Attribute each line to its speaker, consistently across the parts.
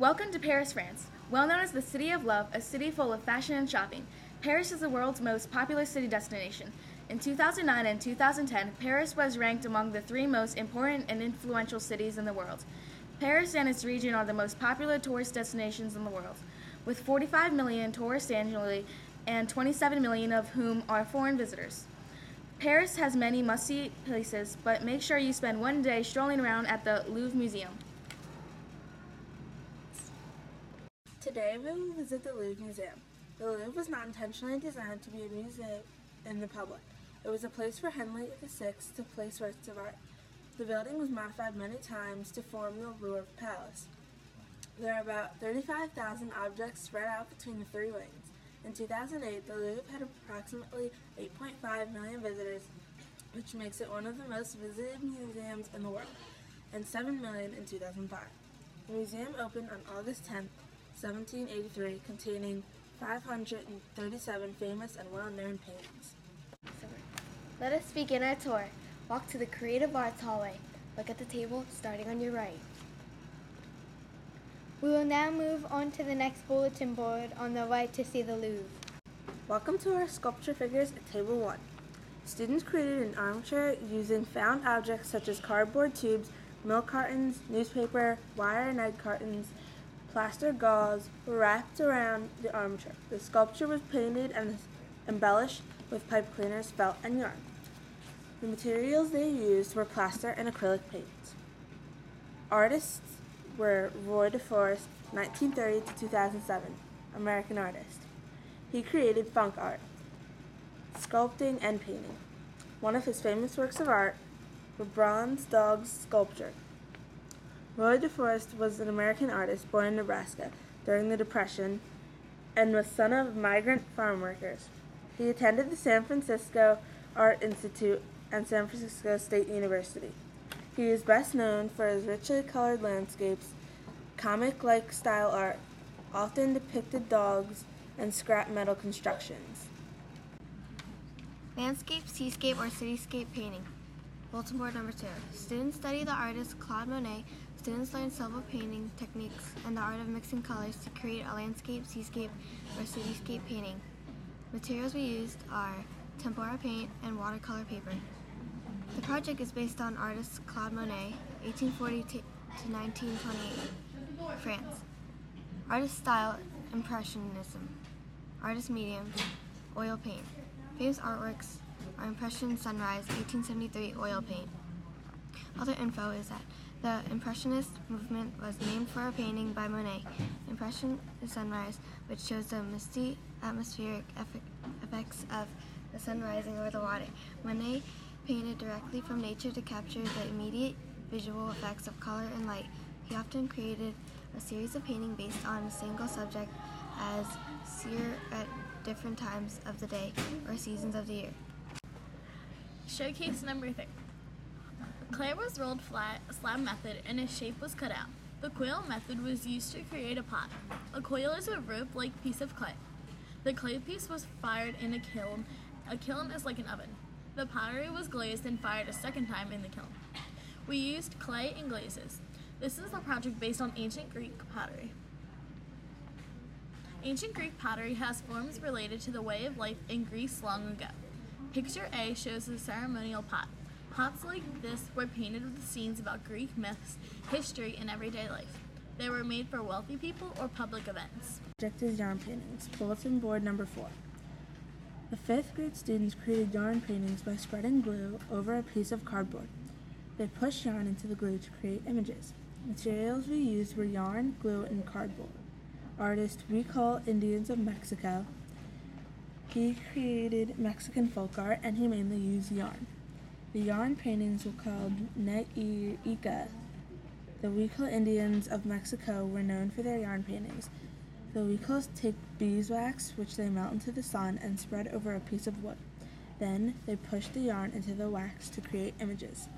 Speaker 1: Welcome to Paris, France. Well known as the City of Love, a city full of fashion and shopping, Paris is the world's most popular city destination. In 2009 and 2010, Paris was ranked among the three most important and influential cities in the world. Paris and its region are the most popular tourist destinations in the world, with 45 million tourists annually and 27 million of whom are foreign visitors. Paris has many must see places, but make sure you spend one day strolling around at the Louvre Museum.
Speaker 2: Today we will visit the Louvre Museum. The Louvre was not intentionally designed to be a museum in the public. It was a place for Henry VI to place works of art. The building was modified many times to form the Louvre Palace. There are about 35,000 objects spread out between the three wings. In 2008, the Louvre had approximately 8.5 million visitors, which makes it one of the most visited museums in the world, and 7 million in 2005. The museum opened on August 10, 1783, containing 537 famous and well-known paintings.
Speaker 3: Let us begin our tour. Walk to the Creative Arts Hallway. Look at the table starting on your right. We will now move on to the next bulletin board on the right to see the Louvre.
Speaker 2: Welcome to our sculpture figures at Table 1. Students created an armchair using found objects such as cardboard tubes, milk cartons, newspaper, wire and egg cartons, plaster gauze wrapped around the armchair. The sculpture was painted and embellished with pipe cleaners, felt, and yarn. The materials they used were plaster and acrylic paints. Artists were Roy DeForest, 1930 to 2007, American artist. He created funk art, sculpting, and painting. One of his famous works of art were bronze dogs sculpture. Roy DeForest was an American artist born in Nebraska during the Depression and was son of migrant farm workers. He attended the San Francisco Art Institute and San Francisco State University. He is best known for his richly colored landscapes, comic like style art, often depicted dogs, and scrap metal constructions.
Speaker 3: Landscape, seascape, or cityscape painting. Bulletin board number two. Students study the artist Claude Monet. Students learn several painting techniques and the art of mixing colors to create a landscape, seascape, or cityscape painting. Materials we used are tempera paint and watercolor paper. The project is based on artist Claude Monet, 1840 to 1928, France. Artist style, Impressionism. Artist medium, oil paint. Famous artworks are Impression Sunrise, 1873 oil paint. Other info is that the Impressionist movement was named for a painting by Monet, Impression Sunrise, which shows the misty atmospheric effects of the sun rising over the water. Monet painted directly from nature to capture the immediate visual effects of color and light. He often created a series of paintings based on a single subject as seer at different times of the day or seasons of the year.
Speaker 1: Showcase number three. Clay was rolled flat, slab method, and a shape was cut out. The coil method was used to create a pot. A coil is a rope-like piece of clay. The clay piece was fired in a kiln. A kiln is like an oven. The pottery was glazed and fired a second time in the kiln. We used clay and glazes. This is a project based on ancient Greek pottery. Ancient Greek pottery has forms related to the way of life in Greece long ago. Picture A shows a ceremonial pot. Pots like this were painted with scenes about Greek myths, history, and everyday life. They were made for wealthy people or public events.
Speaker 2: Project is yarn paintings. Bulletin board number four. The fifth grade students created yarn paintings by spreading glue over a piece of cardboard. They pushed yarn into the glue to create images. Materials we used were yarn, glue, and cardboard. Artist Huichol Indians of Mexico. He created Mexican folk art and he mainly used yarn. The yarn paintings were called Ne'ica. The Huichol Indians of Mexico were known for their yarn paintings. The Huichols take beeswax, which they melt into the sun and spread over a piece of wood. Then they push the yarn into the wax to create images.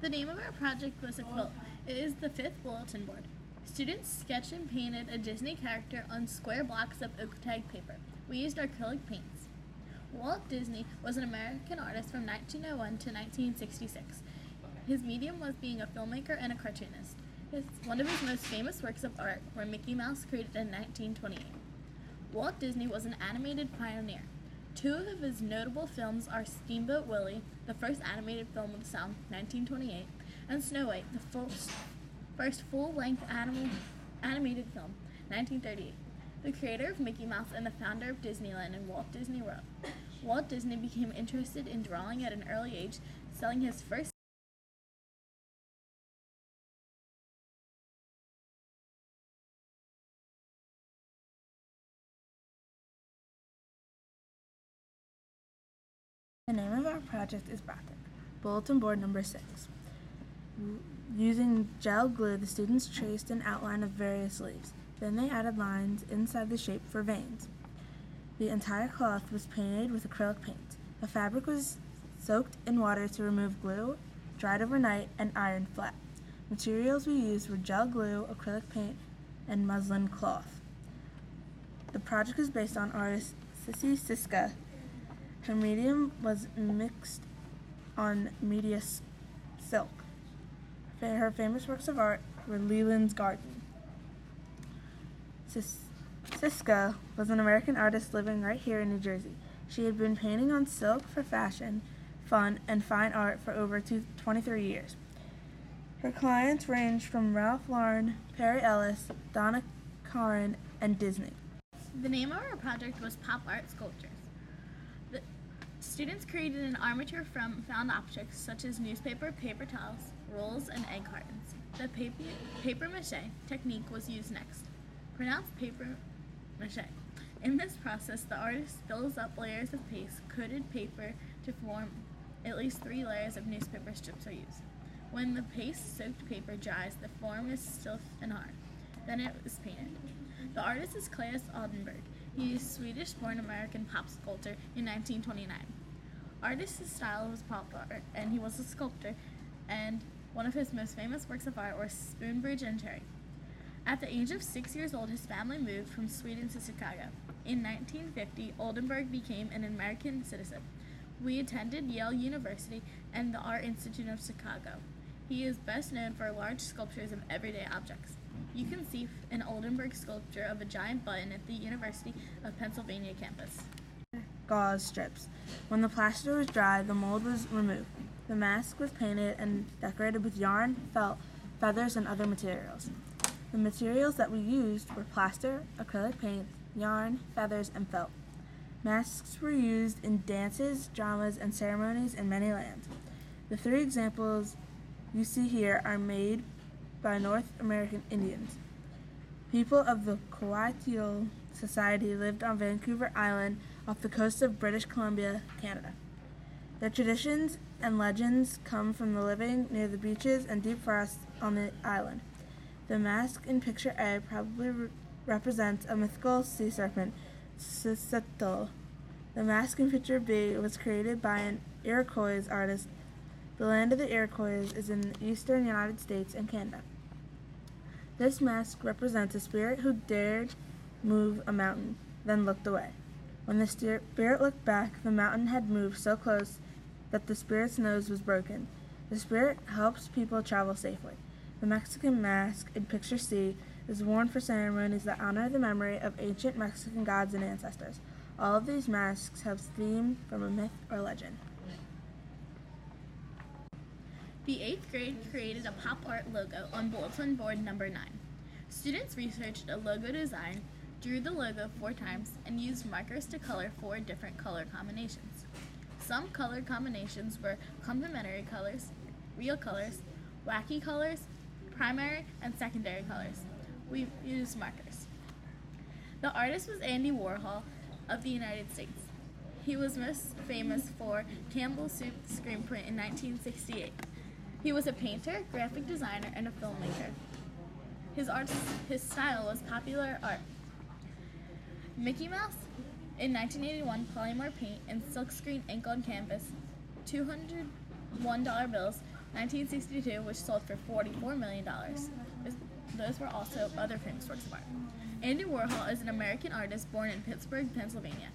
Speaker 1: The name of our project was a quilt. It is the fifth bulletin board. Students sketched and painted a Disney character on square blocks of oak tag paper. We used acrylic paints. Walt Disney was an American artist from 1901 to 1966. His medium was being a filmmaker and a cartoonist.
Speaker 4: His, one of his most famous works of art were Mickey Mouse, created in 1928. Walt Disney was an animated pioneer. Two of his notable films are Steamboat Willie, the first animated film with sound, 1928, and Snow White, the first, first full-length anim- animated film, 1938. The creator of Mickey Mouse and the founder of Disneyland and Walt Disney World. Walt Disney became interested in drawing at an early age, selling his first
Speaker 2: The name of our project is Batik, bulletin board number six. Using gel glue, the students traced an outline of various leaves. Then they added lines inside the shape for veins. The entire cloth was painted with acrylic paint. The fabric was soaked in water to remove glue, dried overnight, and ironed flat. Materials we used were gel glue, acrylic paint, and muslin cloth. The project is based on artist Sissy Siska. Her medium was mixed on media silk. Her famous works of art were Leland's Garden. Sis- Siska was an American artist living right here in New Jersey. She had been painting on silk for fashion, fun, and fine art for over two- 23 years. Her clients ranged from Ralph Lauren, Perry Ellis, Donna Karan, and Disney.
Speaker 4: The name of our project was Pop Art Sculptures. The students created an armature from found objects such as newspaper, paper towels, rolls, and egg cartons. The paper, paper mache technique was used next. Pronounced paper mache. In this process, the artist fills up layers of paste, coated paper to form at least three layers of newspaper strips are used. When the paste soaked paper dries, the form is stiff and hard. Then it is painted. The artist is Claes Oldenburg. He is Swedish-born American pop sculptor in 1929. Artist's style was pop art, and he was a sculptor. And one of his most famous works of art were Spoonbridge and Cherry. At the age of six years old, his family moved from Sweden to Chicago. In 1950, Oldenburg became an American citizen. We attended Yale University and the Art Institute of Chicago. He is best known for large sculptures of everyday objects. You can see an Oldenburg sculpture of a giant button at the University of Pennsylvania campus.
Speaker 2: gauze strips. When the plaster was dry, the mold was removed. The mask was painted and decorated with yarn, felt, feathers, and other materials. The materials that we used were plaster, acrylic paint, yarn, feathers, and felt. Masks were used in dances, dramas, and ceremonies in many lands. The three examples you see here are made by North American Indians. People of the Kwakiutl Society lived on Vancouver Island off the coast of British Columbia, Canada. Their traditions and legends come from the living near the beaches and deep forests on the island. The mask in picture A probably re- represents a mythical sea serpent, Sisiutl. The mask in picture B was created by an Iroquois artist. The land of the Iroquois is in the eastern United States and Canada. This mask represents a spirit who dared move a mountain, then looked away. When the spirit looked back, the mountain had moved so close that the spirit's nose was broken. The spirit helps people travel safely. The Mexican mask in picture C is worn for ceremonies that honor the memory of ancient Mexican gods and ancestors. All of these masks have theme from a myth or legend.
Speaker 4: The eighth grade created a pop art logo on bulletin board number 9. Students researched a logo design, drew the logo four times, and used markers to color four different color combinations. Some color combinations were complementary colors, real colors, wacky colors, primary, and secondary colors. We used markers. The artist was Andy Warhol of the United States. He was most famous for Campbell Soup screen print in 1968. He was a painter, graphic designer, and a filmmaker. His art, his style was popular art. Mickey Mouse in 1981, polymer paint and silkscreen ink on canvas. $201 bills, 1962, which sold for $44 million. Those were also other famous works of art. Andy Warhol is an American artist born in Pittsburgh, Pennsylvania.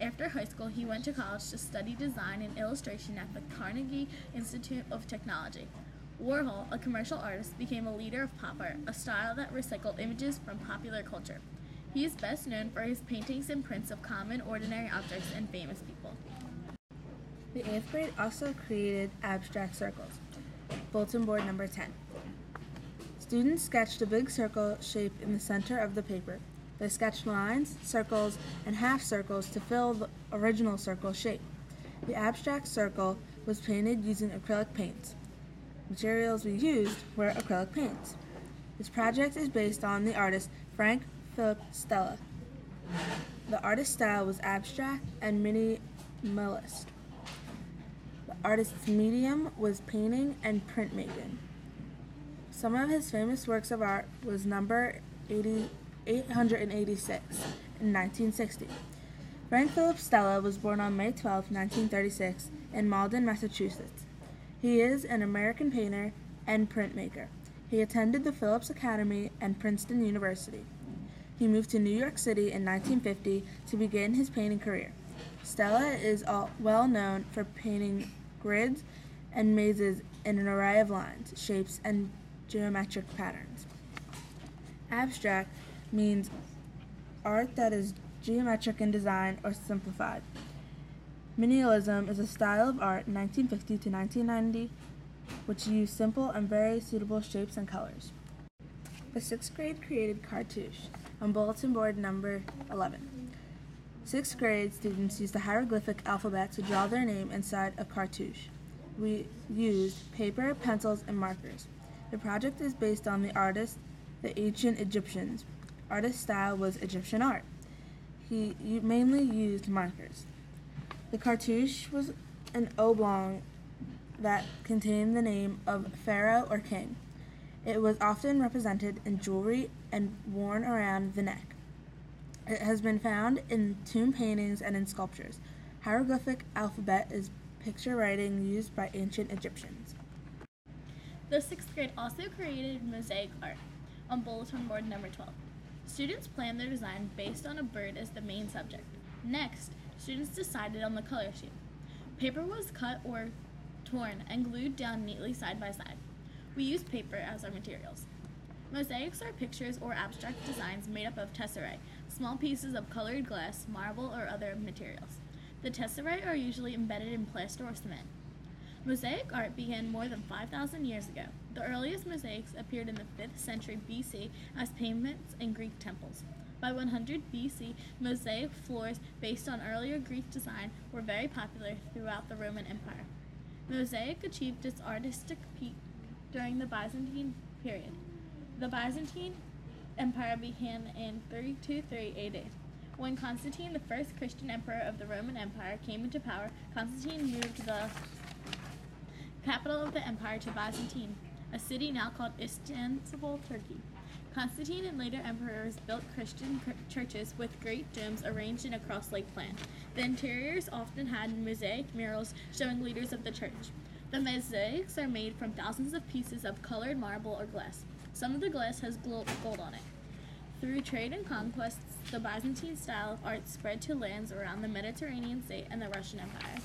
Speaker 4: After high school, he went to college to study design and illustration at the Carnegie Institute of Technology. Warhol, a commercial artist, became a leader of pop art, a style that recycled images from popular culture. He is best known for his paintings and prints of common, ordinary objects and famous people.
Speaker 2: The eighth grade also created abstract circles. Bulletin board number 10. Students sketched a big circle shape in the center of the paper. They sketched lines, circles, and half circles to fill the original circle shape. The abstract circle was painted using acrylic paints. Materials we used were acrylic paints. This project is based on the artist Frank Philip Stella. The artist's style was abstract and minimalist. Artist's medium was painting and printmaking. Some of his famous works of art was number 80, 886 in 1960. Frank Philip Stella was born on May 12, 1936, in Malden, Massachusetts. He is an American painter and printmaker. He attended the Phillips Academy and Princeton University. He moved to New York City in 1950 to begin his painting career. Stella is all, well known for painting grids and mazes in an array of lines, shapes, and geometric patterns. Abstract means art that is geometric in design or simplified. Minimalism is a style of art 1950 to 1990 which used simple and very suitable shapes and colors. The sixth grade created cartouche on bulletin board number 11. Sixth grade students used the hieroglyphic alphabet to draw their name inside a cartouche. We used paper, pencils, and markers. The project is based on the artist, the ancient Egyptians. Artist's style was Egyptian art. He mainly used markers. The cartouche was an oblong that contained the name of pharaoh or king. It was often represented in jewelry and worn around the neck. It has been found in tomb paintings and in sculptures. Hieroglyphic alphabet is picture writing used by ancient Egyptians.
Speaker 4: The sixth grade also created mosaic art on bulletin board number 12. Students planned their design based on a bird as the main subject. Next, students decided on the color scheme. Paper was cut or torn and glued down neatly side by side. We used paper as our materials. Mosaics are pictures or abstract designs made up of tesserae, small pieces of colored glass, marble, or other materials. The tesserae are usually embedded in plaster or cement. Mosaic art began more than 5,000 years ago. The earliest mosaics appeared in the 5th century BC as pavements in Greek temples. By 100 BC, mosaic floors based on earlier Greek design were very popular throughout the Roman Empire. Mosaic achieved its artistic peak during the Byzantine period. The Byzantine Empire began in 323 AD. When Constantine, the first Christian emperor of the Roman Empire, came into power, Constantine moved the capital of the empire to Byzantine, a city now called Istanbul, Turkey. Constantine and later emperors built Christian churches with great domes arranged in a cross-like plan. The interiors often had mosaic murals showing leaders of the church. The mosaics are made from thousands of pieces of colored marble or glass. Some of the glass has gold on it. Through trade and conquests, the Byzantine style of art spread to lands around the Mediterranean Sea and the Russian Empire.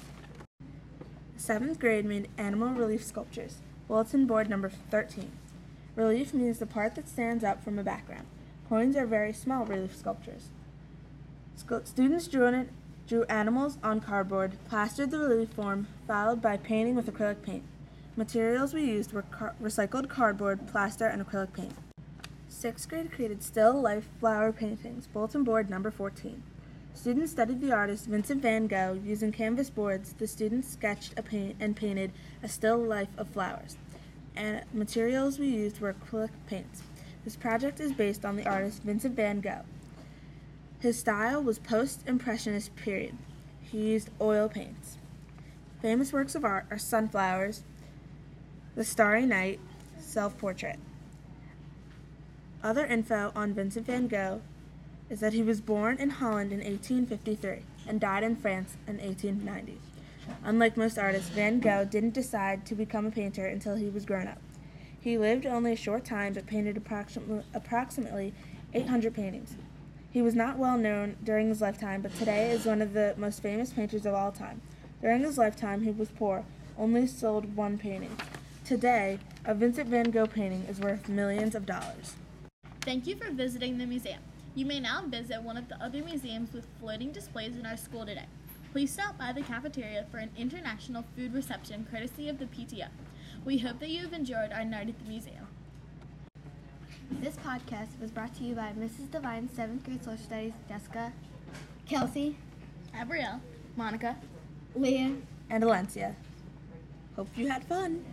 Speaker 2: Seventh grade made animal relief sculptures. Bulletin board number 13. Relief means the part that stands up from a background. Coins are very small relief sculptures. students drew, drew animals on cardboard, plastered the relief form, followed by painting with acrylic paint. Materials we used were car- recycled cardboard, plaster, and acrylic paint. Sixth grade created still life flower paintings, bulletin board number 14. Students studied the artist Vincent van Gogh using canvas boards. The students sketched a paint and painted a still life of flowers and materials we used were acrylic paints. This project is based on the artist Vincent van Gogh. His style was post-impressionist period. He used oil paints. Famous works of art are Sunflowers, The Starry Night, Self-Portrait. Other info on Vincent van Gogh is that he was born in Holland in 1853 and died in France in 1890. Unlike most artists, Van Gogh didn't decide to become a painter until he was grown up. He lived only a short time but painted approximately 800 paintings. He was not well known during his lifetime, but today is one of the most famous painters of all time. During his lifetime, he was poor, only sold one painting. Today, a Vincent van Gogh painting is worth millions of dollars.
Speaker 4: Thank you for visiting the museum. You may now visit one of the other museums with floating displays in our school today. Please stop by the cafeteria for an international food reception courtesy of the PTO. We hope that you have enjoyed our night at the museum.
Speaker 3: This podcast was brought to you by Mrs. Devine's 7th grade social studies, Jessica, Kelsey,
Speaker 4: Gabrielle.
Speaker 1: Monica.
Speaker 3: Leah,
Speaker 2: And Alencia. Hope you had fun.